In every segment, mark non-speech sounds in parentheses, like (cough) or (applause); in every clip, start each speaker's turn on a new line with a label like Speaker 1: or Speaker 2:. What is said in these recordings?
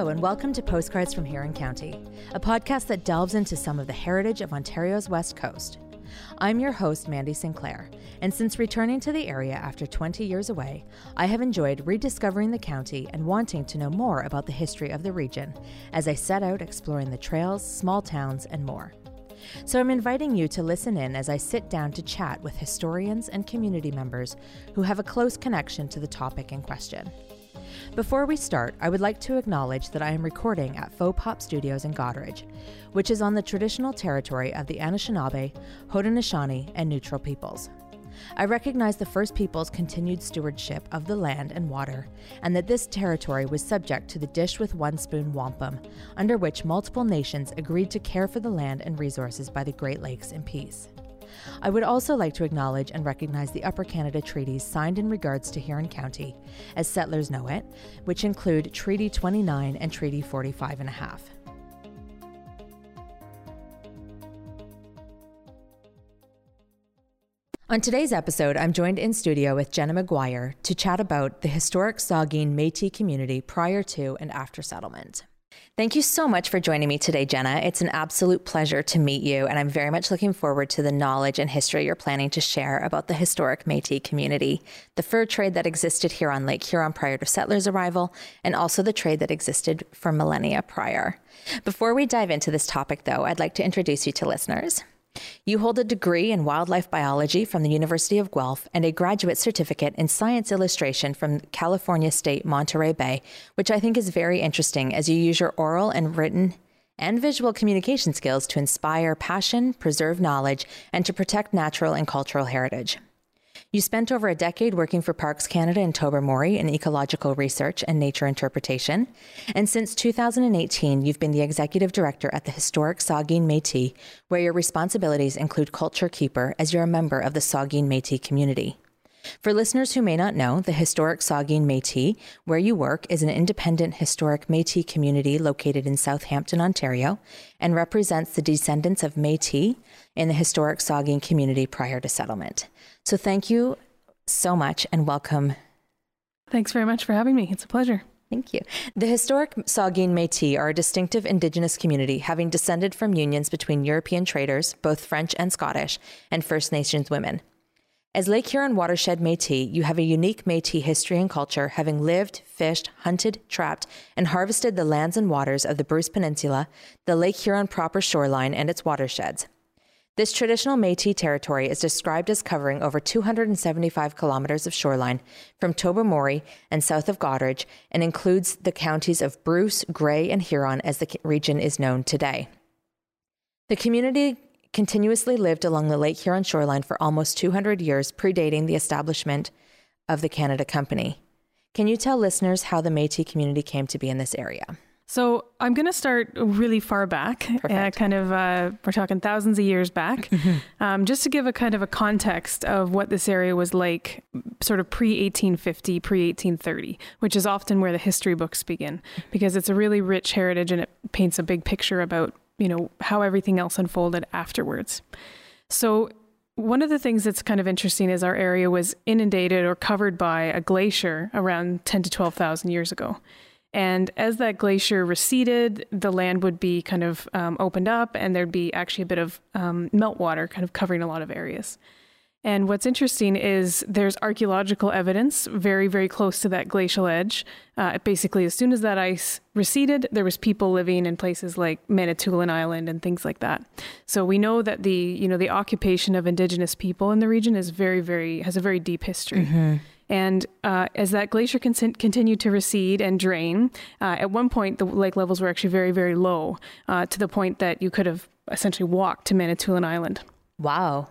Speaker 1: Hello, and welcome to Postcards from Huron County, a podcast that delves into some of the heritage of Ontario's West Coast. I'm your host, Mandy Sinclair, and since returning to the area after 20 years away, I have enjoyed rediscovering the county and wanting to know more about the history of the region as I set out exploring the trails, small towns, and more. So I'm inviting you to listen in as I sit down to chat with historians and community members who have a close connection to the topic in question. Before we start, I would like to acknowledge that I am recording at Faux Pop Studios in Goderich, which is on the traditional territory of the Anishinaabe, Haudenosaunee, and Neutral peoples. I recognize the First Peoples' continued stewardship of the land and water, and that this territory was subject to the Dish with One Spoon Wampum, under which multiple nations agreed to care for the land and resources by the Great Lakes in peace. I would also like to acknowledge and recognize the Upper Canada treaties signed in regards to Huron County, as settlers know it, which include Treaty 29 and Treaty 45 and a half. On today's episode, I'm joined in studio with Jenna McGuire to chat about the historic Saugeen Métis community prior to and after settlement. Thank you so much for joining me today, Jenna. It's an absolute pleasure to meet you, and I'm very much looking forward to the knowledge and history you're planning to share about the historic Metis community, the fur trade that existed here on Lake Huron prior to settlers' arrival, and also the trade that existed for millennia prior. Before we dive into this topic, though, I'd like to introduce you to listeners. You hold a degree in wildlife biology from the University of Guelph and a graduate certificate in science illustration from California State Monterey Bay, which I think is very interesting as you use your oral and written and visual communication skills to inspire passion, preserve knowledge, and to protect natural and cultural heritage. You spent over a decade working for Parks Canada and Tobermory in ecological research and nature interpretation. And since 2018, you've been the executive director at the historic Saugeen Métis, where your responsibilities include culture keeper as you're a member of the Saugeen Métis community. For listeners who may not know, the historic Saugeen Métis, where you work, is an independent historic Métis community located in Southampton, Ontario, and represents the descendants of Métis in the historic Saugeen community prior to settlement. So thank you so much and welcome.
Speaker 2: Thanks very much for having me. It's a pleasure.
Speaker 1: Thank you. The historic Saugeen Métis are a distinctive Indigenous community, having descended from unions between European traders, both French and Scottish, and First Nations women. As Lake Huron watershed Métis, you have a unique Métis history and culture, having lived, fished, hunted, trapped, and harvested the lands and waters of the Bruce Peninsula, the Lake Huron proper shoreline, and its watersheds. This traditional Métis territory is described as covering over 275 kilometers of shoreline from Tobermory and south of Goderich and includes the counties of Bruce, Grey, and Huron as the region is known today. The community continuously lived along the Lake Huron shoreline for almost 200 years, predating the establishment of the Canada Company. Can you tell listeners how the Métis community came to be in this area?
Speaker 2: So I'm going to start really far back, uh, kind of, uh, we're talking thousands of years back, (laughs) mm-hmm. um, just to give a kind of a context of what this area was like, sort of pre 1850, pre 1830, which is often where the history books begin, because it's a really rich heritage and it paints a big picture about, you know, how everything else unfolded afterwards. So one of the things that's kind of interesting is our area was inundated or covered by a glacier around 10 to 12,000 years ago. And as that glacier receded, the land would be kind of um, opened up, and there'd be actually a bit of um, meltwater kind of covering a lot of areas. And what's interesting is there's archaeological evidence very, very close to that glacial edge. Uh, basically, as soon as that ice receded, there was people living in places like Manitoulin Island and things like that. So we know that the you know the occupation of indigenous people in the region is very, very has a very deep history. Mm-hmm. And uh, as that glacier con- continued to recede and drain, uh, at one point the lake levels were actually very, very low uh, to the point that you could have essentially walked to Manitoulin Island.
Speaker 1: Wow.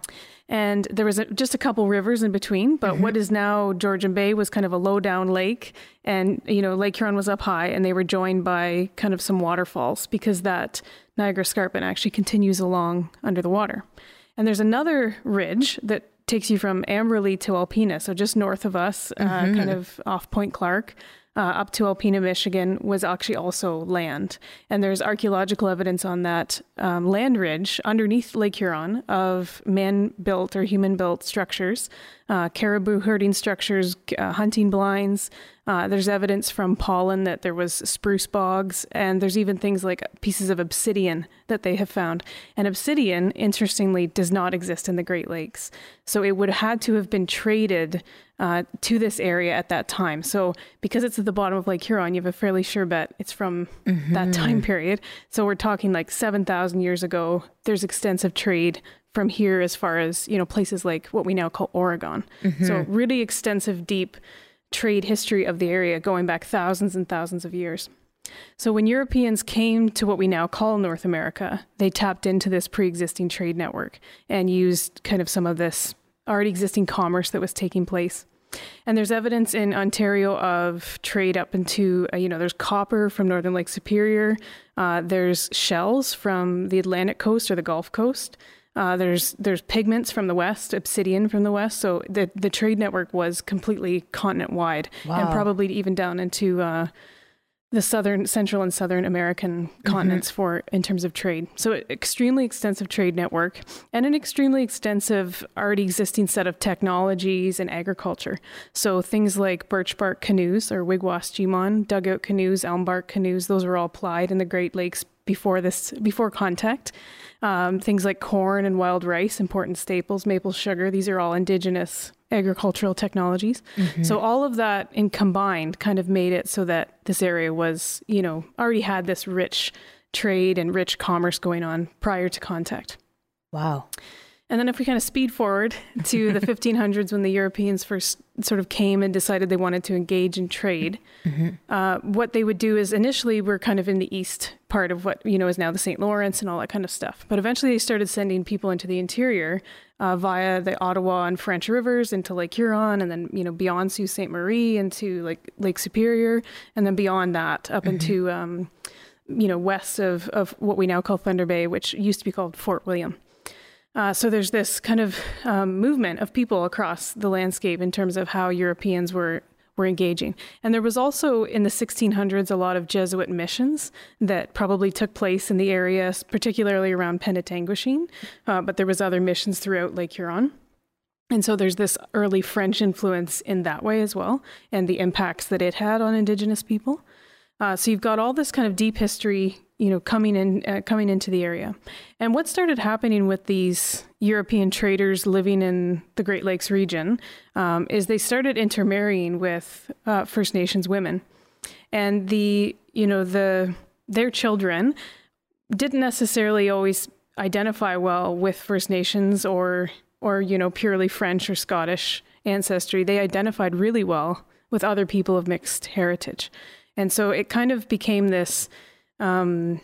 Speaker 2: And there was a, just a couple rivers in between, but mm-hmm. what is now Georgian Bay was kind of a low down lake. And, you know, Lake Huron was up high and they were joined by kind of some waterfalls because that Niagara Escarpment actually continues along under the water. And there's another ridge that takes you from Amberley to Alpena, so just north of us, uh, mm-hmm. kind of off Point Clark. Uh, up to Alpena, Michigan, was actually also land. And there's archaeological evidence on that um, land ridge underneath Lake Huron of man built or human built structures, uh, caribou herding structures, uh, hunting blinds, Uh, there's evidence from pollen that there was spruce bogs, and there's even things like pieces of obsidian that they have found. And obsidian, interestingly, does not exist in the Great Lakes. So it would have had to have been traded uh, to this area at that time. So because it's at the bottom of Lake Huron, you have a fairly sure bet it's from mm-hmm. that time period. So we're talking like 7,000 years ago. There's extensive trade from here as far as, you know, places like what we now call Oregon. Mm-hmm. So really extensive, deep trade history of the area going back thousands and thousands of years. So when Europeans came to what we now call North America, they tapped into this pre-existing trade network and used kind of some of this already existing commerce that was taking place. And there's evidence in Ontario of trade up into, uh, you know, there's copper from northern Lake Superior. Uh, there's shells from the Atlantic coast or the Gulf Coast. Uh, there's there's pigments from the west, obsidian from the west. So the the trade network was completely continent wide, wow. and probably even down into uh, the southern, central, and southern American mm-hmm. continents for in terms of trade. So, extremely extensive trade network and an extremely extensive already existing set of technologies and agriculture. So, things like birch bark canoes or Wigwas dugout canoes, elm bark canoes, those were all plied in the Great Lakes before this before contact. Um, things like corn and wild rice, important staples, maple sugar, these are all indigenous agricultural technologies. Mm-hmm. So all of that in combined kind of made it so that this area was, you know, already had this rich trade and rich commerce going on prior to contact.
Speaker 1: Wow.
Speaker 2: And then if we kind of speed forward (laughs) to the 1500s when the Europeans first sort of came and decided they wanted to engage in trade, mm-hmm. uh, what they would do is initially we're kind of in the east part of what you know is now the St. Lawrence and all that kind of stuff. But eventually they started sending people into the interior uh, via the Ottawa and French rivers into Lake Huron, and then you know beyond Sault Ste. Marie into like Lake Superior, and then beyond that up mm-hmm. into um, you know west of of what we now call Thunder Bay, which used to be called Fort William. Uh, so there's this kind of um, movement of people across the landscape in terms of how Europeans were were engaging. And there was also in the 1600s a lot of Jesuit missions that probably took place in the area, particularly around Penetanguishene, uh, but there was other missions throughout Lake Huron. And so there's this early French influence in that way as well, and the impacts that it had on Indigenous people. Uh, so you've got all this kind of deep history you know, coming in, uh, coming into the area. And what started happening with these European traders living in the Great Lakes region um, is they started intermarrying with uh, First Nations women, and the, you know, the their children didn't necessarily always identify well with First Nations or or you know purely French or Scottish ancestry. They identified really well with other people of mixed heritage, and so it kind of became this um,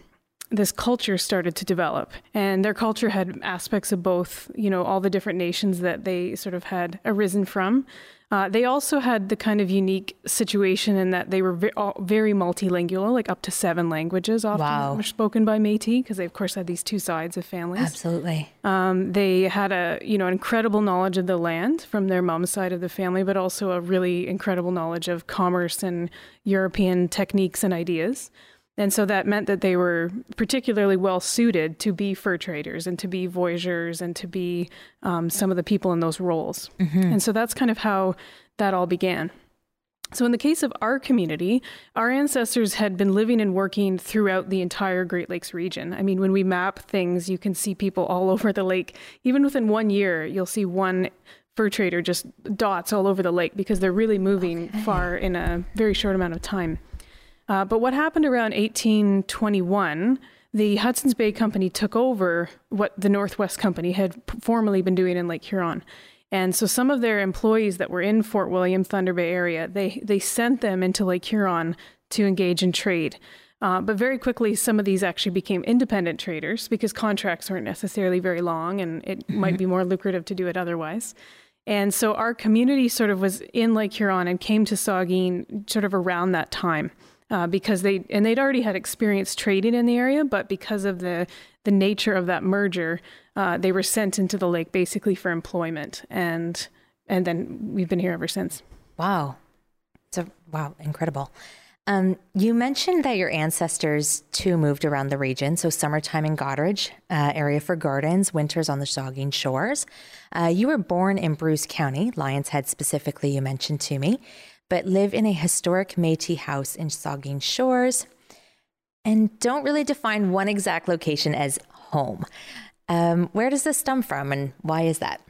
Speaker 2: this culture started to develop. And their culture had aspects of both you know all the different nations that they sort of had arisen from uh, they also had the kind of unique situation in that they were ve- very multilingual like up to seven languages often wow. were spoken by metis because they of course had these two sides of families.
Speaker 1: Absolutely. Um,
Speaker 2: they had a you know incredible knowledge of the land from their mom's side of the family but also a really incredible knowledge of commerce and european techniques and ideas and so that meant that they were particularly well suited to be fur traders and to be voyageurs and to be um, some of the people in those roles. Mm-hmm. And so that's kind of how that all began. So, in the case of our community, our ancestors had been living and working throughout the entire Great Lakes region. I mean, when we map things, you can see people all (laughs) over the lake. Even within one year, you'll see one fur trader just dots all over the lake because they're really moving okay. far in a very short amount of time. Uh, but what happened around 1821? The Hudson's Bay Company took over what the Northwest Company had formerly been doing in Lake Huron. And so some of their employees that were in Fort William, Thunder Bay area, they, they sent them into Lake Huron to engage in trade. Uh, but very quickly, some of these actually became independent traders because contracts weren't necessarily very long and it mm-hmm. might be more lucrative to do it otherwise. And so our community sort of was in Lake Huron and came to Saugeen sort of around that time uh, because they and they'd already had experience trading in the area, but because of the the nature of that merger, uh, they were sent into the lake basically for employment, and and then we've been here ever since.
Speaker 1: Wow, so wow, incredible. Um, you mentioned that your ancestors too moved around the region. So, summertime in Goderich, uh, area for gardens, winters on the Saugeen shores. Uh, you were born in Bruce County, Lions Head specifically, you mentioned to me. But live in a historic Metis house in Saugeen Shores and don't really define one exact location as home. Um, where does this stem from and why is that?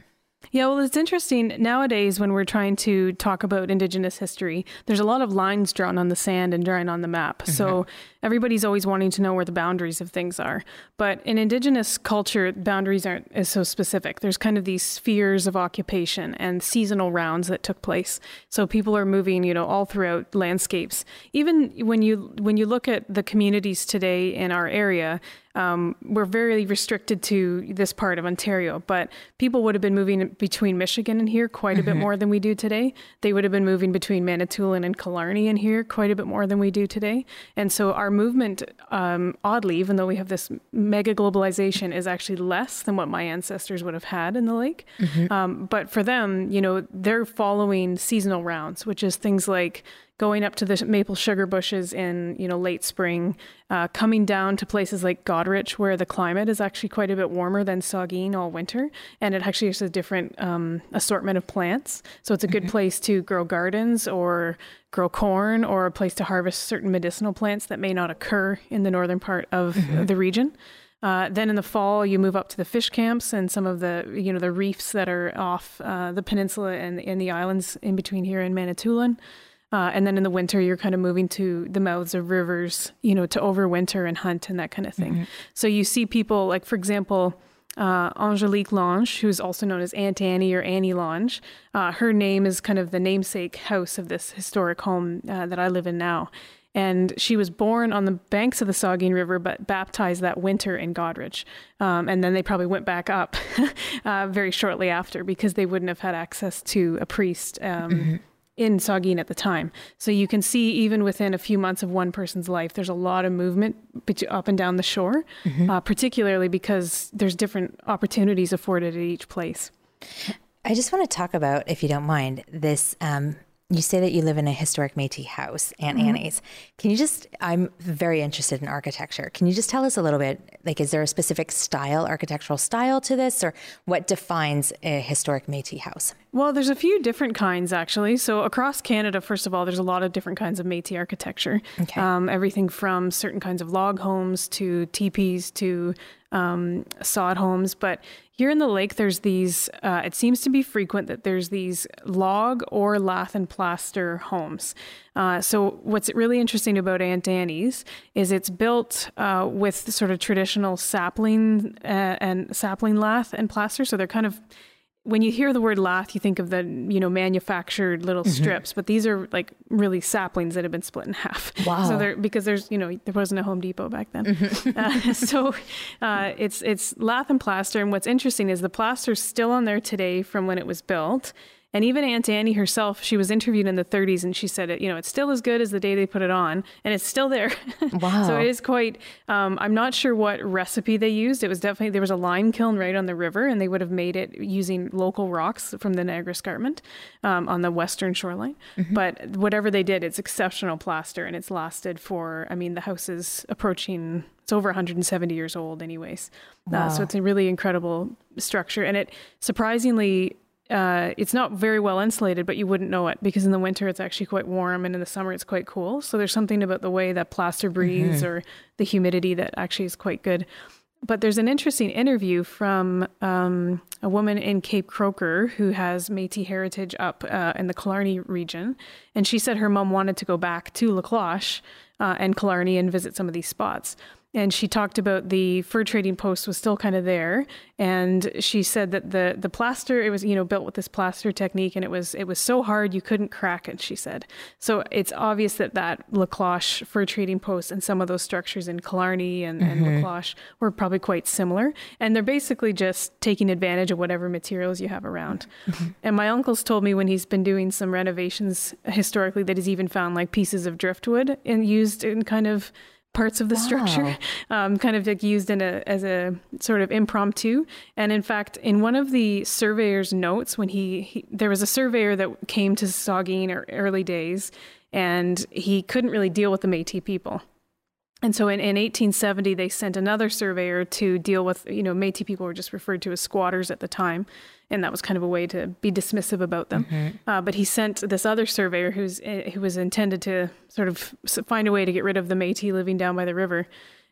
Speaker 2: Yeah, well, it's interesting. Nowadays, when we're trying to talk about Indigenous history, there's a lot of lines drawn on the sand and drawn on the map. Mm-hmm. So everybody's always wanting to know where the boundaries of things are. But in Indigenous culture, boundaries aren't as so specific. There's kind of these spheres of occupation and seasonal rounds that took place. So people are moving, you know, all throughout landscapes. Even when you when you look at the communities today in our area, um, we're very restricted to this part of Ontario, but people would have been moving between Michigan and here quite a mm-hmm. bit more than we do today. They would have been moving between Manitoulin and Killarney and here quite a bit more than we do today. And so our movement, um, oddly, even though we have this mega globalization, is actually less than what my ancestors would have had in the lake. Mm-hmm. Um, but for them, you know, they're following seasonal rounds, which is things like going up to the maple sugar bushes in you know late spring, uh, coming down to places like Goderich where the climate is actually quite a bit warmer than Saugeen all winter, and it actually has a different um, assortment of plants. So it's a good mm-hmm. place to grow gardens or grow corn or a place to harvest certain medicinal plants that may not occur in the northern part of mm-hmm. the region. Uh, then in the fall, you move up to the fish camps and some of the you know the reefs that are off uh, the peninsula and in the islands in between here and Manitoulin. Uh, and then in the winter, you're kind of moving to the mouths of rivers, you know, to overwinter and hunt and that kind of thing. Mm-hmm. So you see people like, for example, uh, Angelique Lange, who's also known as Aunt Annie or Annie Lange. Uh, her name is kind of the namesake house of this historic home uh, that I live in now. And she was born on the banks of the Saugeen River, but baptized that winter in Goderich. Um, and then they probably went back up (laughs) uh, very shortly after because they wouldn't have had access to a priest. Um, mm-hmm in Saugeen at the time. So you can see even within a few months of one person's life, there's a lot of movement up and down the shore, mm-hmm. uh, particularly because there's different opportunities afforded at each place.
Speaker 1: I just want to talk about, if you don't mind, this um, you say that you live in a historic Métis house, Aunt mm-hmm. Annie's. Can you just? I'm very interested in architecture. Can you just tell us a little bit? Like, is there a specific style, architectural style to this, or what defines a historic Métis house?
Speaker 2: Well, there's a few different kinds actually. So across Canada, first of all, there's a lot of different kinds of Métis architecture. Okay. Um, everything from certain kinds of log homes to teepees to um, sod homes. But here in the lake, there's these, uh, it seems to be frequent that there's these log or lath and plaster homes. Uh, so, what's really interesting about Aunt Annie's is it's built uh, with sort of traditional sapling uh, and sapling lath and plaster. So, they're kind of when you hear the word lath, you think of the you know manufactured little mm-hmm. strips, but these are like really saplings that have been split in half. (laughs)
Speaker 1: Wow!
Speaker 2: So they're because there's you know there wasn't a Home Depot back then, mm-hmm. (laughs) uh, so uh, it's it's lath and plaster. And what's interesting is the plaster's still on there today from when it was built, and even Aunt Annie herself, she was interviewed in the 30s and she said, it, you know, it's still as good as the day they put it on and it's still there.
Speaker 1: Wow. (laughs)
Speaker 2: so it is quite, um, I'm not sure what recipe they used. It was definitely, there was a lime kiln right on the river and they would have made it using local rocks from the Niagara Escarpment um, on the western shoreline. Mm-hmm. But whatever they did, it's exceptional plaster and it's lasted for, I mean, the house is approaching it's over 170 years old anyways wow. uh, so it's a really incredible structure and it surprisingly uh, it's not very well insulated, but you wouldn't know it because in the winter it's actually quite warm and in the summer it's quite cool. So there's something about the way that plaster breathes mm-hmm. or the humidity that actually is quite good. But there's an interesting interview from um, a woman in Cape Croker who has Métis heritage up uh, in the Killarney region, and she said her mom wanted to go back to Lacloche uh, and Killarney and visit some of these spots and she talked about the fur trading post was still kind of there and she said that the the plaster it was you know built with this plaster technique and it was it was so hard you couldn't crack it she said so it's obvious that that Lacloche fur trading post and some of those structures in Killarney and, mm-hmm. and Lacloche were probably quite similar and they're basically just taking advantage of whatever materials you have around mm-hmm. and my uncle's told me when he's been doing some renovations historically that he's even found like pieces of driftwood and used in kind of parts of the wow. structure, (laughs) um, kind of like used in a as a sort of impromptu. And in fact, in one of the surveyor's notes, when he, he there was a surveyor that came to Saugeen early days, and he couldn't really deal with the Métis people. And so in, in 1870, they sent another surveyor to deal with, you know, Metis people were just referred to as squatters at the time. And that was kind of a way to be dismissive about them. Mm-hmm. Uh, but he sent this other surveyor who's, eh, who was intended to sort of find a way to get rid of the Metis living down by the river.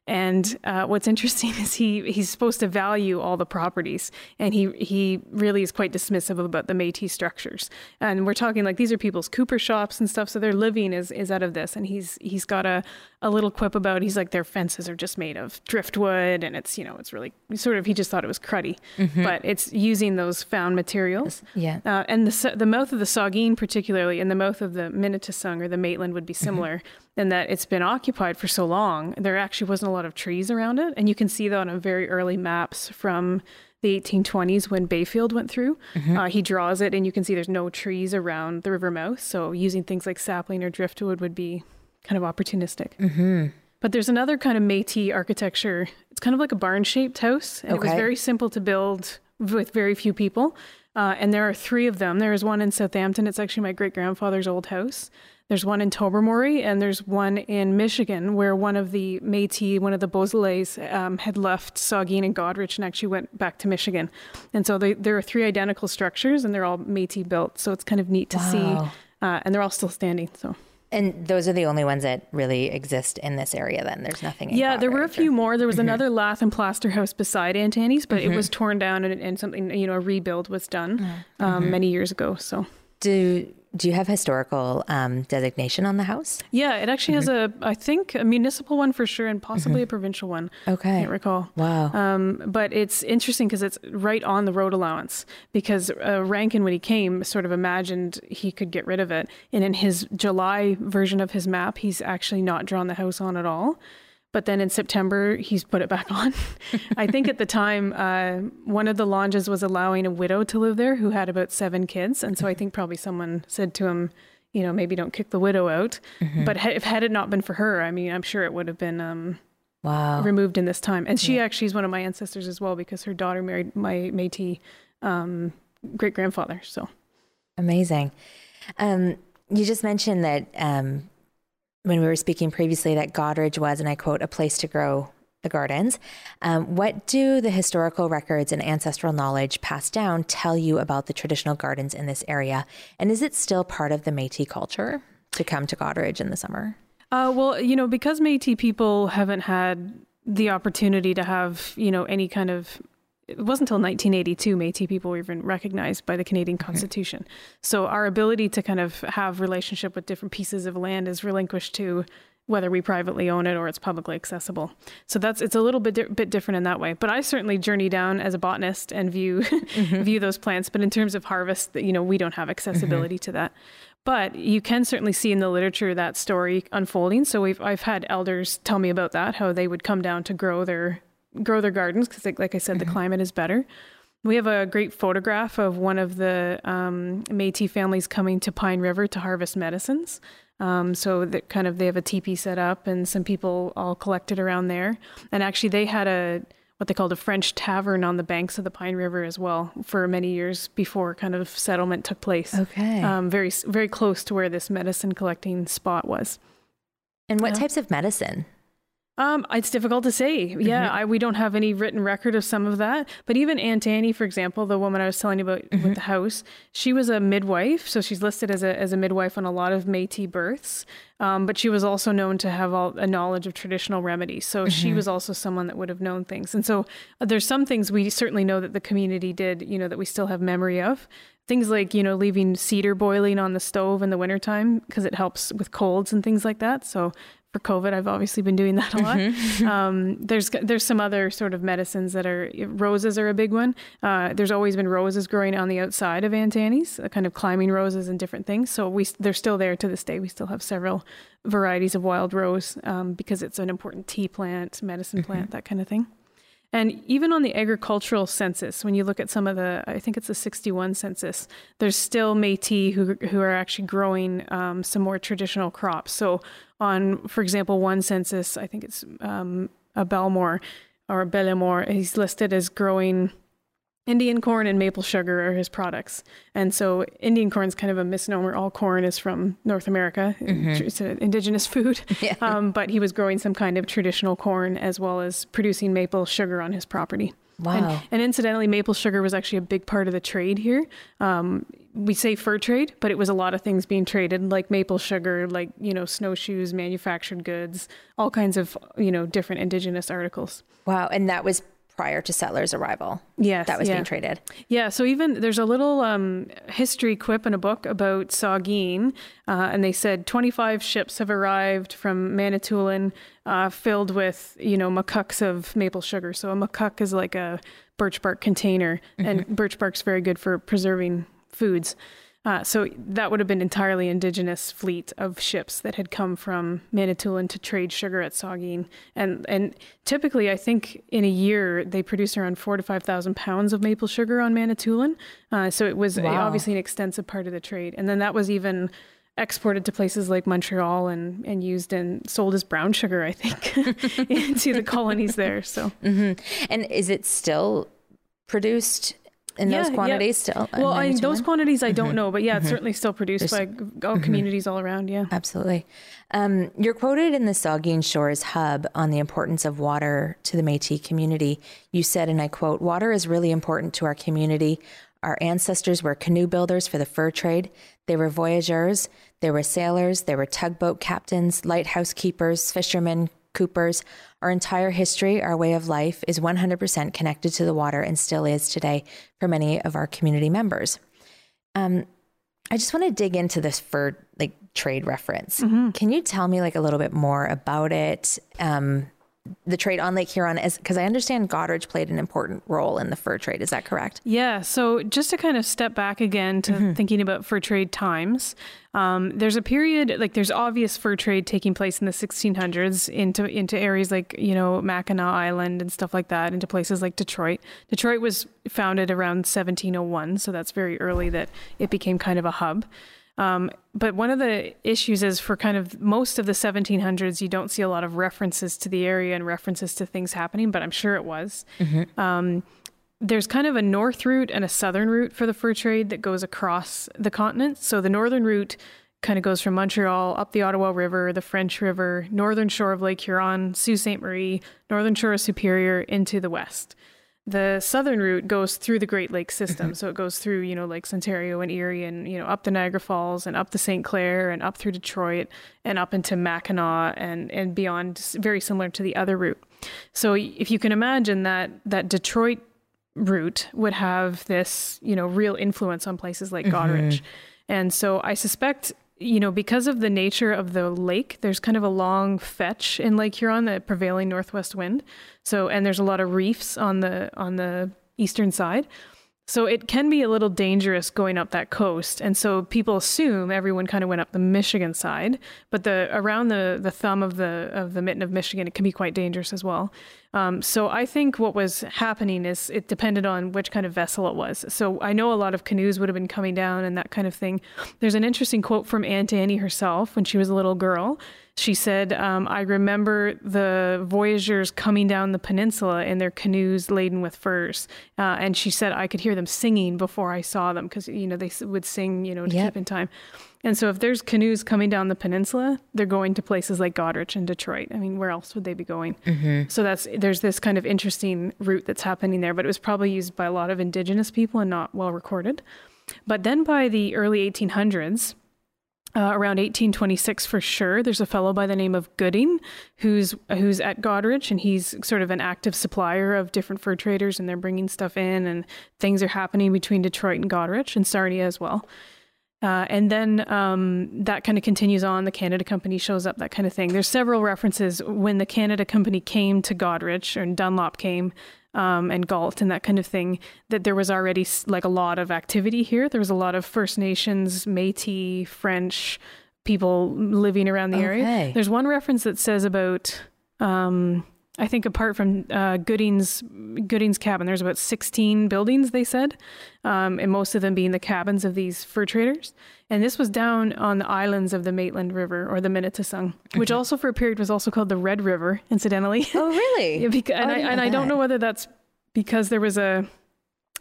Speaker 2: And uh, what's interesting (laughs) is he he's supposed to value all the properties, and he he really is quite dismissive about the Métis structures. And we're talking like these are people's cooper shops and stuff, so their living is is out of this. And he's he's got a a little quip about he's like their fences are just made of driftwood, and it's you know it's really sort of he just thought it was cruddy, mm-hmm. but it's using those found materials.
Speaker 1: Yeah.
Speaker 2: Uh, and the the mouth of the Saugeen particularly, and the mouth of the Menesetung or the Maitland would be mm-hmm. similar. Mm-hmm and that it's been occupied for so long, there actually wasn't a lot of trees around it. And you can see that on very early maps from the 1820s when Bayfield went through. Mm-hmm. Uh, he draws it, and you can see there's no trees around the river mouth. So using things like sapling or driftwood would be kind of opportunistic. Mm-hmm. But there's another kind of Metis architecture. It's kind of like a barn shaped house, and okay. it was very simple to build with very few people. Uh, and there are three of them. There is one in Southampton. It's actually my great grandfather's old house. There's one in Tobermory and there's one in Michigan where one of the Métis, one of the Beausoleils, um, had left Saugeen and Goderich and actually went back to Michigan. And so they, there are three identical structures and they're all Métis built. So it's kind of neat to wow. see. Uh, and they're all still standing. So.
Speaker 1: And those are the only ones that really exist in this area. Then there's nothing.
Speaker 2: yeah, there were a few or... more. There was mm-hmm. another lath and plaster house beside Aunt Annie's, but mm-hmm. it was torn down and, and, something you know a rebuild was done mm-hmm. um, many years ago. So
Speaker 1: do do you have historical um, designation on the house?
Speaker 2: Yeah, it actually mm-hmm. has a, I think, a municipal one for sure, and possibly mm-hmm. a provincial one.
Speaker 1: Okay, I
Speaker 2: can't recall.
Speaker 1: Wow.
Speaker 2: Um, but it's interesting because it's right on the road allowance. Because uh, Rankin, when he came, sort of imagined he could get rid of it, and in his July version of his map, he's actually not drawn the house on at all. But then in September, he's put it back on. (laughs) I think at the time, uh, one of the lodges was allowing a widow to live there who had about seven kids. And so I think probably someone said to him, you know, maybe don't kick the widow out. Mm-hmm. But if had it not been for her, I mean, I'm sure it would have been um,
Speaker 1: wow
Speaker 2: removed in this time. And she yeah. actually is one of my ancestors as well because her daughter married my Métis um, great grandfather. So
Speaker 1: amazing. Um, you just mentioned that um, when we were speaking previously that Goderich was, and I quote, a place to grow the gardens. Um, what do the historical records and ancestral knowledge passed down tell you about the traditional gardens in this area? And is it still part of the Metis culture to come to Goderich in the summer?
Speaker 2: Uh, well, you know, because Metis people haven't had the opportunity to have, you know, any kind of it wasn't until 1982 Métis people were even recognized by the Canadian Constitution. Mm-hmm. So our ability to kind of have relationship with different pieces of land is relinquished to whether we privately own it or it's publicly accessible. So that's it's a little bit di- bit different in that way. But I certainly journey down as a botanist and view mm-hmm. (laughs) view those plants. But in terms of harvest, you know, we don't have accessibility mm-hmm. to that. But you can certainly see in the literature that story unfolding. So we've I've had elders tell me about that, how they would come down to grow their grow their gardens because, like, like, I said, mm-hmm. the climate is better. We have a great photograph of one of the um, Métis families coming to Pine River to harvest medicines. Um, so that kind of they have a teepee set up and some people all collected around there. And actually, they had a what they called a French tavern on the banks of the Pine River as well for many years before kind of settlement took place.
Speaker 1: Okay,
Speaker 2: um, very very close to where this medicine collecting spot was.
Speaker 1: And what yeah. types of medicine?
Speaker 2: Um, it's difficult to say. Yeah, mm-hmm. I, we don't have any written record of some of that. But even Aunt Annie, for example, the woman I was telling you about mm-hmm. with the house, she was a midwife, so she's listed as a as a midwife on a lot of Métis births. Um, but she was also known to have all, a knowledge of traditional remedies. So mm-hmm. she was also someone that would have known things. And so uh, there's some things we certainly know that the community did, you know, that we still have memory of. Things like, you know, leaving cedar boiling on the stove in the wintertime because it helps with colds and things like that. So for COVID, I've obviously been doing that a lot. Mm-hmm. (laughs) Um, there's there's some other sort of medicines that are roses are a big one. Uh, there's always been roses growing on the outside of Aunt Annie's, uh, kind of climbing roses and different things. So we they're still there to this day. We still have several varieties of wild rose um, because it's an important tea plant, medicine mm-hmm. plant, that kind of thing. And even on the agricultural census, when you look at some of the, I think it's the 61 census, there's still Métis who, who are actually growing um, some more traditional crops. So on, for example, one census, I think it's um, a Belmore or a Bellemore, he's listed as growing Indian corn and maple sugar are his products. And so Indian corn is kind of a misnomer. All corn is from North America. Mm-hmm. It's an indigenous food. (laughs) Yeah. Um, but he was growing some kind of traditional corn as well as producing maple sugar on his property.
Speaker 1: Wow.
Speaker 2: And, and, incidentally, maple sugar was actually a big part of the trade here. Um, we say fur trade, but it was a lot of things being traded, like maple sugar, like, you know, snowshoes, manufactured goods, all kinds of, you know, different indigenous articles.
Speaker 1: Wow. And that was prior to settlers' arrival.
Speaker 2: Yes,
Speaker 1: that was
Speaker 2: yeah.
Speaker 1: being traded.
Speaker 2: Yeah, so even there's a little um, history quip in a book about Saugeen, uh, and they said 25 ships have arrived from Manitoulin uh, filled with you know muckucks of maple sugar. So a muckuk is like a birch bark container, mm-hmm. and birch bark's very good for preserving foods. Uh, so that would have been entirely indigenous fleet of ships that had come from Manitoulin to trade sugar at Saugeen, and and typically I think in a year they produce around four to five thousand pounds of maple sugar on Manitoulin. Uh, so it was wow. obviously an extensive part of the trade, and then that was even exported to places like Montreal and, and used and sold as brown sugar, I think, (laughs) into the (laughs) colonies there. So,
Speaker 1: mm-hmm. and is it still produced in yeah, those quantities
Speaker 2: yeah.
Speaker 1: still?
Speaker 2: Well, I, those quantities I don't mm-hmm. know, but yeah, it's mm-hmm. certainly still produced There's, by all mm-hmm. communities all around. Yeah,
Speaker 1: absolutely. Um, you're quoted in the Saugeen Shores Hub on the importance of water to the Métis community. You said, and I quote, "Water is really important to our community. Our ancestors were canoe builders for the fur trade. They were voyageurs. They were sailors. They were tugboat captains, lighthouse keepers, fishermen, coopers. Our entire history, our way of life is 100% connected to the water and still is today for many of our community members. Um, I just want to dig into this fur like trade reference. Mm-hmm. Can you tell me like a little bit more about it? Um, the trade on Lake Huron is because I understand Goderich played an important role in the fur trade. Is that correct?
Speaker 2: Yeah. So just to kind of step back again to mm-hmm. thinking about fur trade times, um, there's a period like there's obvious fur trade taking place in the 1600s into into areas like you know Mackinac Island and stuff like that, into places like Detroit. Detroit was founded around 1701, so that's very early that it became kind of a hub. Um, but one of the issues is for kind of most of the 1700s, you don't see a lot of references to the area and references to things happening, but I'm sure it was. Mm-hmm. Um, there's kind of a north route and a southern route for the fur trade that goes across the continent. So the northern route kind of goes from Montreal up the Ottawa River, the French River, northern shore of Lake Huron, Sault Ste. Marie, northern shore of Superior into the west. The southern route goes through the Great Lakes system. Mm-hmm. So it goes through, you know, Lakes Ontario and Erie and, you know, up the Niagara Falls and up the St. Clair and up through Detroit and up into Mackinac and, and beyond, very similar to the other route. So if you can imagine that, that Detroit route would have this, you know, real influence on places like mm-hmm. Goderich. And so I suspect you know, because of the nature of the lake, there's kind of a long fetch in Lake Huron, the prevailing northwest wind. So, and there's a lot of reefs on the on the eastern side. So it can be a little dangerous going up that coast. And so people assume everyone kind of went up the Michigan side, but the around the the thumb of the of the mitten of Michigan, it can be quite dangerous as well. Um, so I think what was happening is it depended on which kind of vessel it was. So I know a lot of canoes would have been coming down and that kind of thing. There's an interesting quote from Aunt Annie herself when she was a little girl. She said, um, I remember the voyageurs coming down the peninsula in their canoes laden with furs. Uh, and she said, I could hear them singing before I saw them because, you know, they would sing, you know, to yep. keep in time. And so if there's canoes coming down the peninsula, they're going to places like Goderich and Detroit. I mean, where else would they be going? Mm-hmm. So that's there's this kind of interesting route that's happening there, but it was probably used by a lot of indigenous people and not well recorded. But then by the early 1800s, uh, around 1826 for sure. There's a fellow by the name of Gooding who's who's at Goderich, and he's sort of an active supplier of different fur traders, and they're bringing stuff in, and things are happening between Detroit and Goderich and Sarnia as well. Uh, and then um, that kind of continues on. The Canada Company shows up, that kind of thing. There's several references when the Canada Company came to Goderich or Dunlop came, um, and Galt and that kind of thing, that there was already like a lot of activity here. There was a lot of First Nations, Métis, French people living around the okay. area. There's one reference that says about um, I think apart from uh, Gooding's Gooding's cabin, there's about 16 buildings. They said, um, and most of them being the cabins of these fur traders. And this was down on the islands of the Maitland River or the Menesetung, which also for a period was also called the Red River, incidentally.
Speaker 1: Oh, really? (laughs)
Speaker 2: yeah, because, and, I, and I don't know whether that's because there was a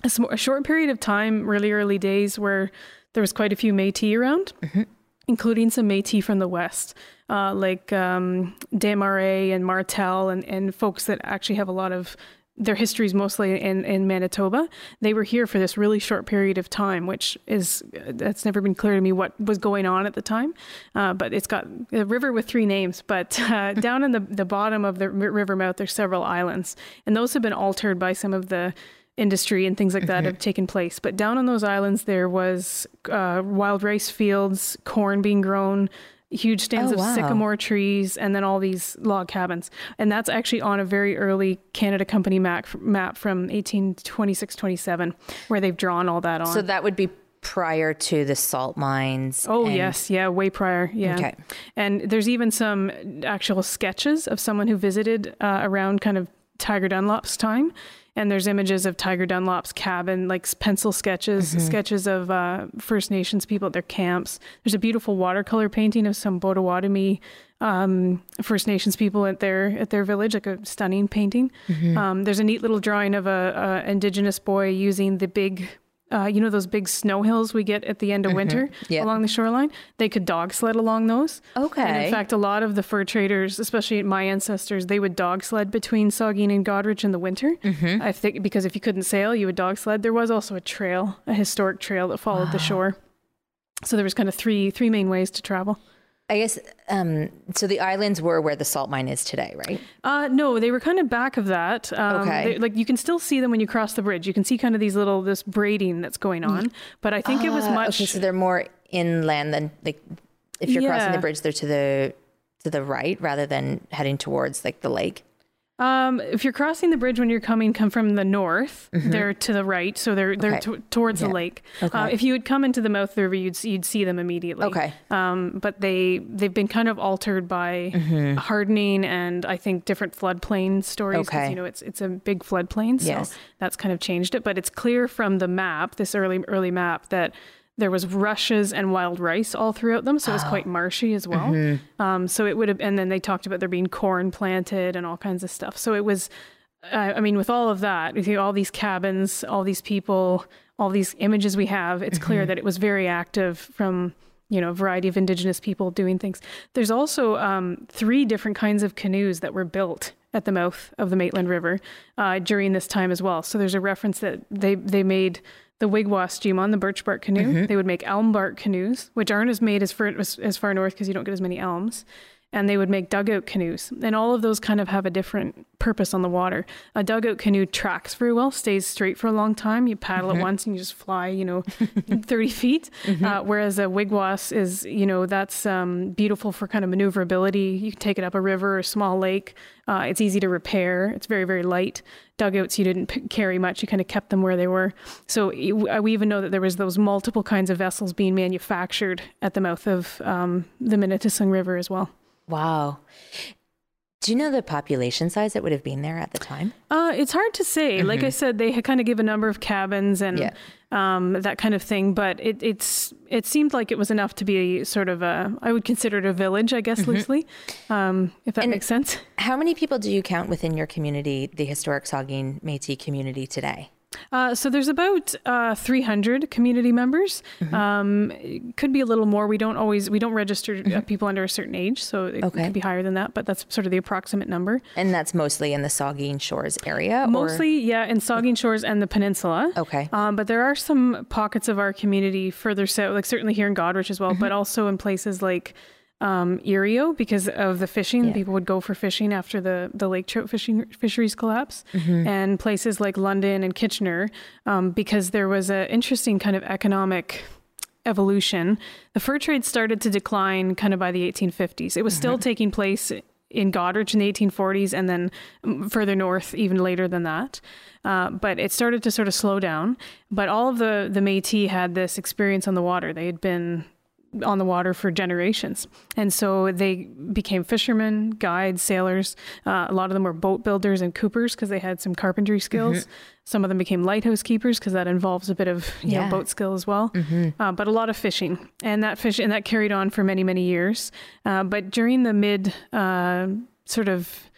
Speaker 2: a, sm- a, short period of time, really early days, where there was quite a few Métis around, mm-hmm. Including some Métis from the west, uh, like um, Desmarais and Martel, and, and folks that actually have a lot of their histories mostly in, in Manitoba. They were here for this really short period of time, which is that's never been clear to me what was going on at the time. Uh, but it's got a river with three names. But uh, (laughs) down in the the bottom of the river mouth, there's several islands, and those have been altered by some of the industry and things like that mm-hmm. have taken place. But down on those islands, there was uh, wild rice fields, corn being grown, huge stands oh, of wow. sycamore trees, and then all these log cabins. And that's actually on a very early Canada Company map, map from 1826 27, where they've drawn all that on.
Speaker 1: So that would be prior to the salt mines.
Speaker 2: Oh, and... yes. Yeah, way prior. Yeah. Okay. And there's even some actual sketches of someone who visited uh, around kind of Tiger Dunlop's time and there's images of Tiger Dunlop's cabin, like pencil sketches, mm-hmm. sketches of uh, First Nations people at their camps. There's a beautiful watercolor painting of some Potawatomi um, First Nations people at their at their village, like a stunning painting. Mm-hmm. Um, there's a neat little drawing of a, a Indigenous boy using the big uh, you know those big snow hills we get at the end of mm-hmm. winter yep. along the shoreline they could dog sled along those
Speaker 1: okay
Speaker 2: and in fact a lot of the fur traders especially my ancestors they would dog sled between saugeen and goderich in the winter mm-hmm. i think because if you couldn't sail you would dog sled there was also a trail a historic trail that followed wow. the shore so there was kind of three three main ways to travel
Speaker 1: I guess um, so. The islands were where the salt mine is today, right?
Speaker 2: Uh, no, they were kind of back of that. Um, okay, they, like you can still see them when you cross the bridge. You can see kind of these little this braiding that's going on. But I think uh, it was ah, much.
Speaker 1: Okay, so they're more inland than like if you're yeah. crossing the bridge, they're to the to the right rather than heading towards like the lake.
Speaker 2: Um, if you're crossing the bridge when you're coming, come from the north. Mm-hmm. They're to the right, so they're they're okay. t- towards yeah. the lake. Okay. Uh, if you would come into the mouth of the river, you'd see, you'd see them immediately.
Speaker 1: Okay.
Speaker 2: Um, but they they've been kind of altered by mm-hmm. hardening and I think different floodplain stories. Okay. You know, it's it's a big floodplain, so yes. that's kind of changed it. But it's clear from the map, this early early map, that there was rushes and wild rice all throughout them, so it was quite (gasps) marshy as well. Mm-hmm. Um, so it would have, and then they talked about there being corn planted and all kinds of stuff. So it was, uh, I mean, with all of that, with all these cabins, all these people, all these images we have, it's mm-hmm. clear that it was very active from you know a variety of indigenous people doing things. There's also um, three different kinds of canoes that were built at the mouth of the Maitland River uh, during this time as well. So there's a reference that they they made the Wigwam on the birch bark canoe. Mm-hmm. They would make elm bark canoes, which aren't as made as far, as far north because you don't get as many elms and they would make dugout canoes. And all of those kind of have a different purpose on the water. A dugout canoe tracks very well, stays straight for a long time. You paddle mm-hmm. it once and you just fly, you know, (laughs) 30 feet. Mm-hmm. Uh, whereas a wigwam is, you know, that's um, beautiful for kind of maneuverability. You can take it up a river or a small lake. Uh, it's easy to repair. It's very, very light. Dugouts, you didn't p- carry much. You kind of kept them where they were. So we even know that there was those multiple kinds of vessels being manufactured at the mouth of um, the Menesetung River as well.
Speaker 1: Wow. Do you know the population size that would have been there at the time?
Speaker 2: Uh, it's hard to say. Mm-hmm. Like I said, they kind of give a number of cabins and yeah. um, that kind of thing, but it, it's it seemed like it was enough to be sort of a I would consider it a village, I guess mm-hmm. loosely, um, if that and makes sense.
Speaker 1: How many people do you count within your community, the historic Saugeen Métis community today?
Speaker 2: Uh, so there's about uh, 300 community members. Mm-hmm. Um, could be a little more. We don't always we don't register uh, mm-hmm. people under a certain age, so it okay. could be higher than that. But that's sort of the approximate number.
Speaker 1: And that's mostly in the Saugeen Shores area.
Speaker 2: Mostly, or? yeah, in Saugeen Shores and the peninsula.
Speaker 1: Okay.
Speaker 2: Um, but there are some pockets of our community further south, like certainly here in Goderich as well, mm-hmm. but also in places like um, Erieau because of the fishing. Yeah. People would go for fishing after the, the lake trout fishing fisheries collapse, mm-hmm. and places like London and Kitchener um, because there was an interesting kind of economic evolution. The fur trade started to decline kind of by the 1850s. It was mm-hmm. still taking place in Goderich in the 1840s and then further north even later than that. Uh, but it started to sort of slow down. But all of the, the Métis had this experience on the water. They had been on the water for generations. And so they became fishermen, guides, sailors. Uh, a lot of them were boat builders and coopers because they had some carpentry skills. Mm-hmm. Some of them became lighthouse keepers because that involves a bit of yeah. know, boat skill as well. Mm-hmm. Uh, but a lot of fishing, and that fish and that carried on for many many years. Uh, but during the mid uh, sort of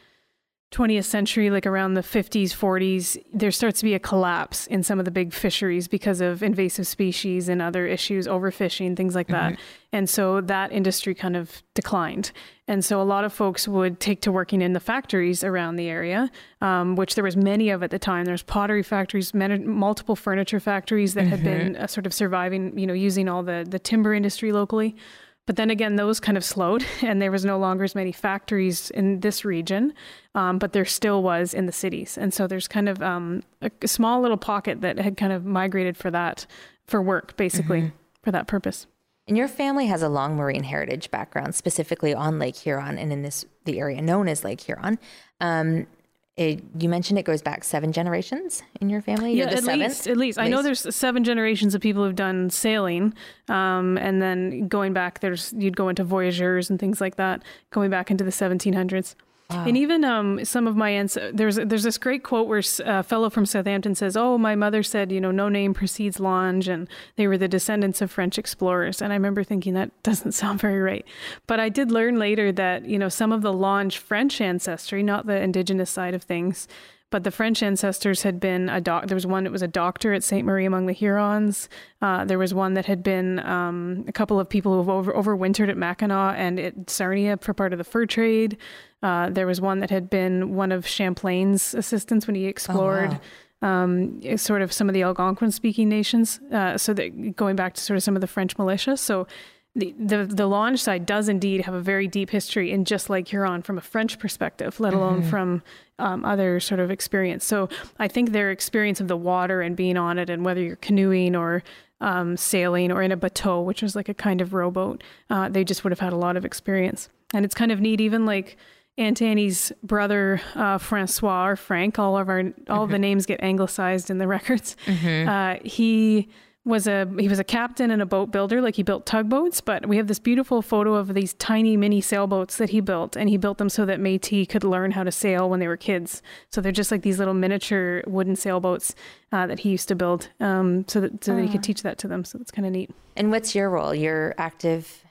Speaker 2: 20th century, like around the 50s, 40s, there starts to be a collapse in some of the big fisheries because of invasive species and other issues, overfishing, things like that. Mm-hmm. And so that industry kind of declined. And so a lot of folks would take to working in the factories around the area, um, which there was many of at the time. There's pottery factories, multiple furniture factories that mm-hmm. had been uh, sort of surviving, you know, using all the, the timber industry locally. But then again, those kind of slowed, (laughs) and there was no longer as many factories in this region, um, but there still was in the cities. And so there's kind of um, a, a, small little pocket that had kind of migrated for that, for work, basically, mm-hmm. for that purpose.
Speaker 1: And your family has a long marine heritage background, specifically on Lake Huron and in this the area known as Lake Huron. Um, it, you mentioned it goes back seven generations in your family.
Speaker 2: You're yeah, at seventh? least. At least, I know there's seven generations of people who've done sailing, um, and then going back, there's you'd go into voyageurs and things like that, going back into the 1700s. Wow. And even um, some of my aunts, there's there's this great quote where a fellow from Southampton says, "Oh, my mother said, you know, no name precedes L'Ange, and they were the descendants of French explorers." And I remember thinking that doesn't (laughs) sound very right, but I did learn later that you know some of the L'Ange French ancestry, not the indigenous side of things, but the French ancestors had been a doc. There was one that was a doctor at Sainte Marie among the Hurons. Uh, there was one that had been um, a couple of people who have over, overwintered at Mackinac and at Sarnia for part of the fur trade. Uh, there was one that had been one of Champlain's assistants when he explored. Oh, wow. um, sort of some of the Algonquin speaking nations. Uh, so that going back to sort of some of the French militia. So the, the the L'Ange side does indeed have a very deep history in just Lake Huron from a French perspective, let alone mm-hmm. from um, other sort of experience. So I think their experience of the water and being on it, and whether you're canoeing or um, sailing or in a bateau, which was like a kind of rowboat, uh, they just would have had a lot of experience. And it's kind of neat, even like Aunt Annie's brother uh, Francois or Frank. All of our all mm-hmm. the names get anglicized in the (laughs) records. Mm-hmm. Uh, he was a he was a captain and a boat builder like he built tugboats but we have this beautiful photo of these tiny mini sailboats that he built and he built them so that Métis could learn how to sail when they were kids so they're just like these little miniature wooden sailboats uh, that he used to build um, so that so uh. that he could ah. teach that to them so that's kind of neat
Speaker 1: and what's your role you're active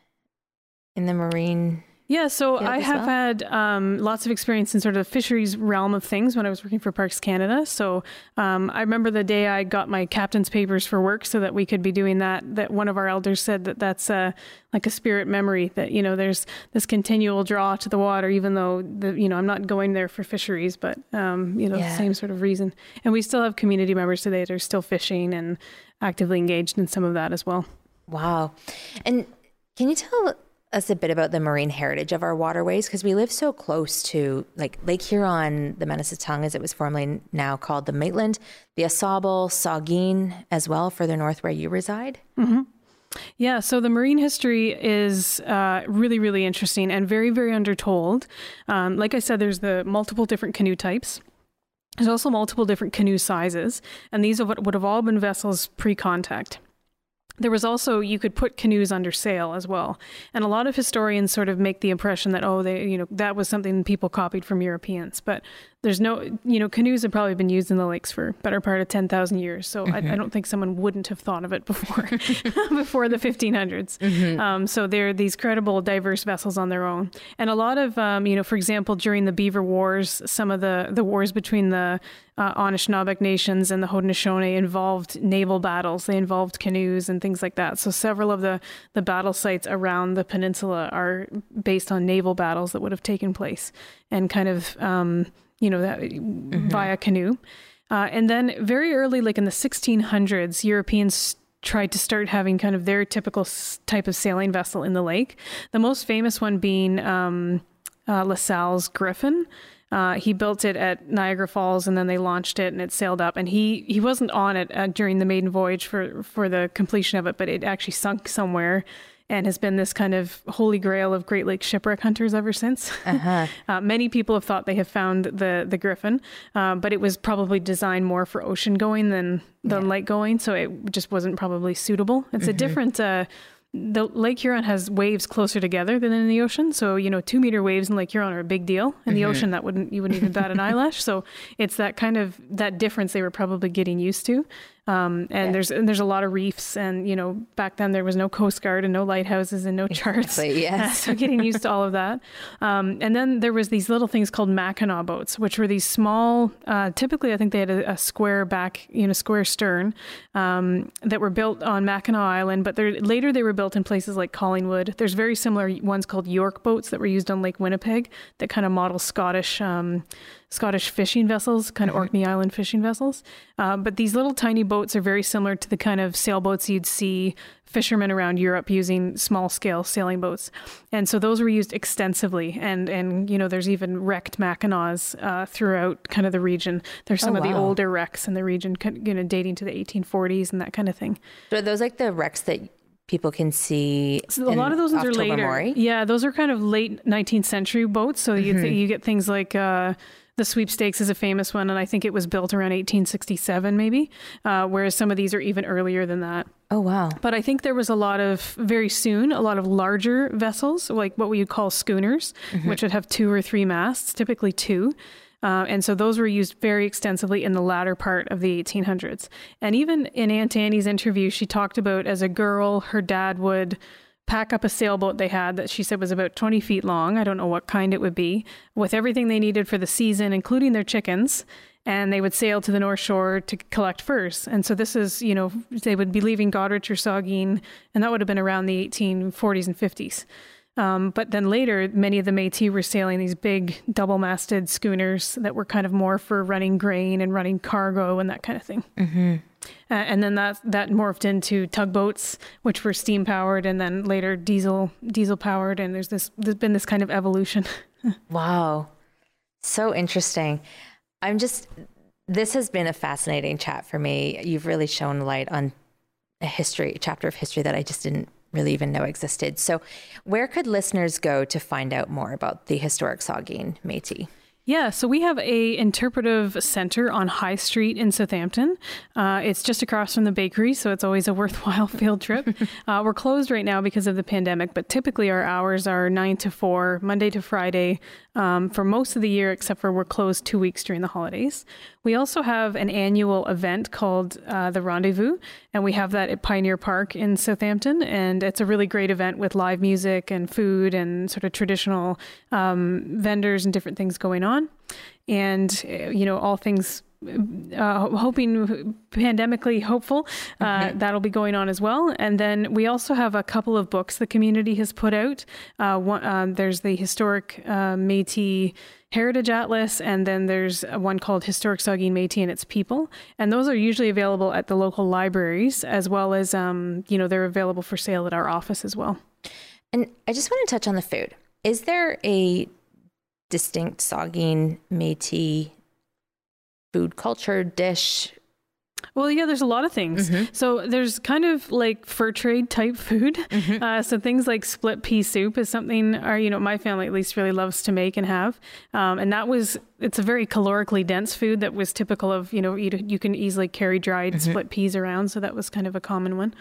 Speaker 1: in the marine
Speaker 2: yeah, so I have well? had um, lots of experience in sort of the fisheries realm of things when I was working for Parks Canada. So um, I remember the day I got my captain's papers for work so that we could be doing that. That one of our elders said that that's uh, like a spirit memory that you know there's this continual draw to the water, even though the you know I'm not going there for fisheries, but um, you know yeah. same sort of reason. And we still have community members today that are still fishing and actively engaged in some of that as well.
Speaker 1: Wow, and can you tell us a bit about the marine heritage of our waterways because we live so close to like Lake Huron, the Tongue, as it was formerly now called the Maitland, the Ausable, Saugeen as well, further north where you reside.
Speaker 2: Mm-hmm. Yeah, so the marine history is uh, really, really interesting and very, very undertold. Um, like I said, there's the multiple different canoe types. There's also multiple different canoe sizes, and these would have all been vessels pre contact. There was also you could put canoes under sail as well, and a lot of historians sort of make the impression that oh they you know that was something people copied from Europeans, but there's no, you know, canoes have probably been used in the lakes for better part of 10,000 years. So mm-hmm. I, I, don't think someone wouldn't have thought of it before, (laughs) (laughs) before the 1500s. Mm-hmm. Um, so they're these credible, diverse vessels on their own. And a lot of, um, you know, for example, during the Beaver Wars, some of the, the wars between the uh, Anishinaabe nations and the Haudenosaunee involved naval battles. They involved canoes and things like that. So several of the, the battle sites around the peninsula are based on naval battles that would have taken place and kind of, um, you know, that mm-hmm. via canoe. Uh, and then very early, like in the 1600s, Europeans tried to start having kind of their typical type of sailing vessel in the lake. The most famous one being um, uh, La Salle's Griffin. Uh, he built it at Niagara Falls, and then they launched it, and it sailed up. And he he wasn't on it uh, during the maiden voyage for for the completion of it, but it actually sunk somewhere and has been this kind of holy grail of Great Lakes shipwreck hunters ever since. Uh-huh. (laughs) uh, many people have thought they have found the the griffin, uh, but it was probably designed more for ocean going than than yeah. light going, so it just wasn't probably suitable. It's mm-hmm. a different. Uh, the Lake Huron has waves closer together than in the ocean. So, you know, two meter waves in Lake Huron are a big deal. In mm-hmm. the ocean, that wouldn't, you wouldn't even bat an (laughs) eyelash. So it's that kind of, that difference they were probably getting used to. Um, and yeah. there's and there's a lot of reefs, and you know back then there was no Coast Guard and no lighthouses and no charts.
Speaker 1: Exactly, (laughs) yes.
Speaker 2: so getting used to all of that. Um, and then there was these little things called Mackinaw boats, which were these small. Uh, typically, I think they had a, a, square back, you know, square stern um, that were built on Mackinac Island. But later they were built in places like Collingwood. There's very similar ones called York boats that were used on Lake Winnipeg that kind of model Scottish. Um, Scottish fishing vessels, kind of mm-hmm. Orkney Island fishing vessels. Uh, but these little tiny boats are very similar to the kind of sailboats you'd see fishermen around Europe using small scale sailing boats. And so those were used extensively. And, and you know, there's even wrecked Mackinaws uh, throughout kind of the region. There's some oh, of the older wrecks in the region, you know, dating to the 1840s and that kind of thing.
Speaker 1: So are those like the wrecks that people can see.
Speaker 2: So a lot of those ones are later. Yeah, those are kind of late 19th century boats. So you mm-hmm. th- you get things like uh, the sweepstakes is a famous one, and I think it was built around 1867, maybe, uh, whereas some of these are even earlier than that.
Speaker 1: Oh, wow.
Speaker 2: But I think there was a lot of, very soon, a lot of larger vessels, like what we would call schooners, mm-hmm. which would have two or three masts, typically two. Uh, and so those were used very extensively in the latter part of the 1800s. And even in Aunt Annie's interview, she talked about as a girl, her dad would pack up a sailboat they had that she said was about 20 feet long. I don't know what kind it would be, with everything they needed for the season, including their chickens. And they would sail to the North Shore to collect furs. And so this is, you know, they would be leaving Goderich or Saugeen, and that would have been around the 1840s and 50s. Um, but then later, many of the Métis were sailing these big double-masted schooners that were kind of more for running grain and running cargo and that kind of thing. Mm-hmm. Uh, and then that that morphed into tugboats, which were steam powered, and then later diesel diesel powered. And there's this there's been this kind of evolution. (laughs)
Speaker 1: wow, so interesting. I'm just this has been a fascinating chat for me. You've really shown light on a history, a chapter of history that I just didn't really even know existed. So, where could listeners go to find out more about the historic Saugeen Métis?
Speaker 2: Yeah, so we have a interpretive center on High Street in Southampton. Uh, it's just across from the bakery, so it's always a worthwhile (laughs) field trip. (laughs) uh, we're closed right now because of the pandemic, but typically our hours are nine to four, Monday to Friday, um, for most of the year, except for we're closed two weeks during the holidays. We also have an annual event called uh, the Rendezvous, and we have that at Pioneer Park in Southampton. And it's a really great event with live music and food and sort of traditional um, vendors and different things going on. And, uh, you know, all things uh, hoping pandemically hopeful uh, mm-hmm. that'll be going on as well and then we also have a couple of books the community has put out uh, one, um, there's the historic uh, Métis Heritage Atlas, and then there's one called Historic Saugeen Métis and its People, and those are usually available at the local libraries as well as um, you know they're available for sale at our office as well.
Speaker 1: And I just want to touch on the food. Is there a distinct Saugeen Métis food culture dish
Speaker 2: well, yeah, there's a lot of things. Mm-hmm. So there's kind of like fur trade type food. Mm-hmm. Uh, so things like split pea soup is something, our, you know, my family at least really loves to make and have. Um, and that was, it's a very calorically dense food that was typical of, you know, you, you can easily carry dried mm-hmm. split peas around. So that was kind of a common one.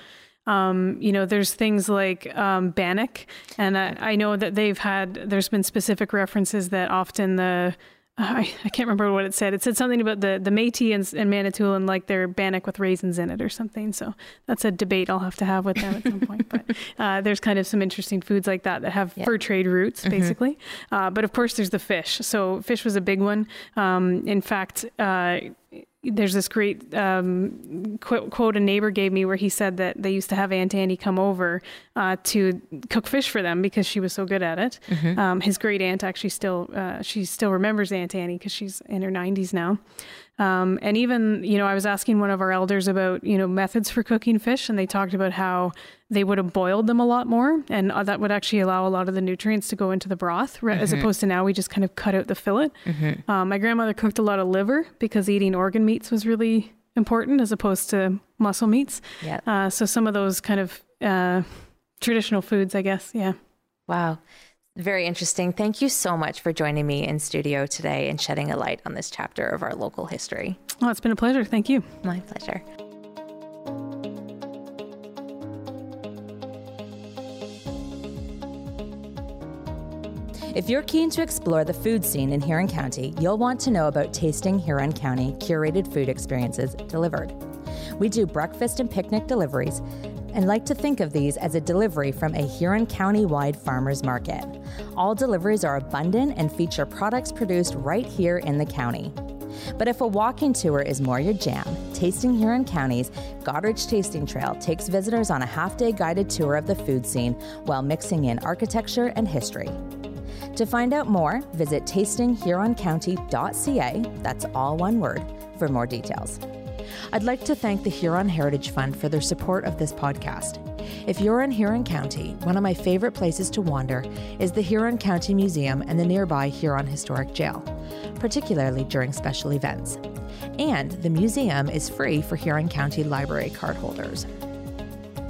Speaker 2: Um, you know, there's things like um, bannock, and I, I know that they've had. There's been specific references that often the I, I can't remember what it said. It said something about the, the Métis and, and Manitoulin like their bannock with raisins in it or something. So that's a debate I'll have to have with them at some point. But (laughs) uh, there's kind of some interesting foods like that that have yeah. fur trade roots, mm-hmm. basically. Uh, but of course, there's the fish. So fish was a big one. Um, in fact, uh, there's this great um, quote, quote, a neighbor gave me where he said that they used to have Aunt Annie come over uh, to cook fish for them because she was so good at it. Mm-hmm. Um, his great aunt actually still uh, she still remembers Aunt Annie because she's in her 90s now. Um, and even, you know, I was asking one of our elders about, you know, methods for cooking fish, and they talked about how they would have boiled them a lot more, and uh, that would actually allow a lot of the nutrients to go into the broth, mm-hmm. as opposed to now we just kind of cut out the fillet. Mm-hmm. Um, my grandmother cooked a lot of liver because eating organ meats was really important as opposed to muscle meats. Yeah. Uh, so some of those kind of uh, traditional foods, I guess. Yeah.
Speaker 1: Wow. Very interesting. Thank you so much for joining me in studio today and shedding a light on this chapter of our local history.
Speaker 2: Well, it's been a pleasure. Thank you.
Speaker 1: My pleasure.
Speaker 3: If you're keen to explore the food scene in Huron County, you'll want to know about Tasting Huron County curated food experiences delivered.
Speaker 1: We do breakfast and picnic deliveries and like to think of these as a delivery from a Huron County wide farmers market. All deliveries are abundant and feature products produced right here in the county. But if a walking tour is more your jam, Tasting Huron County's Goderich Tasting Trail takes visitors on a half day guided tour of the food scene while mixing in architecture and history. To find out more, visit tastinghuroncounty.ca, that's all one word, for more details. I'd like to thank the Huron Heritage Fund for their support of this podcast. If you're in Huron County, one of my favorite places to wander is the Huron County Museum and the nearby Huron Historic Jail, particularly during special events. And the museum is free for Huron County Library cardholders.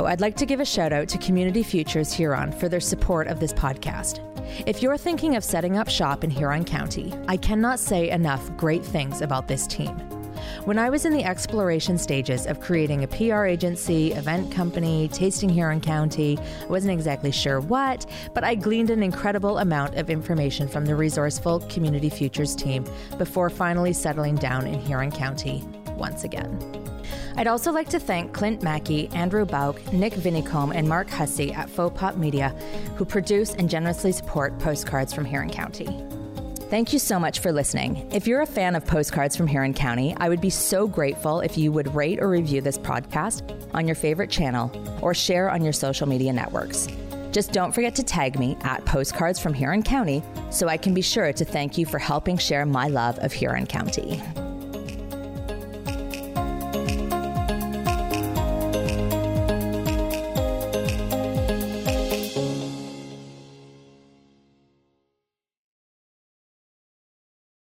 Speaker 1: I'd like to give a shout out to Community Futures Huron for their support of this podcast. If you're thinking of setting up shop in Huron County, I cannot say enough great things about this team. When I was in the exploration stages of creating a PR agency, event company, tasting Huron County, I wasn't exactly sure what, but I gleaned an incredible amount of information from the resourceful Community Futures team before finally settling down in Huron County once again. I'd also like to thank Clint Mackey, Andrew Bauk, Nick Vinicombe, and Mark Hussey at Faux Pop Media, who produce and generously support postcards from Huron County. Thank you so much for listening. If you're a fan of postcards from Huron County, I would be so grateful if you would rate or review this podcast on your favorite channel or share on your social media networks. Just don't forget to tag me at Postcards from Huron County so I can be sure to thank you for helping share my love of Huron County.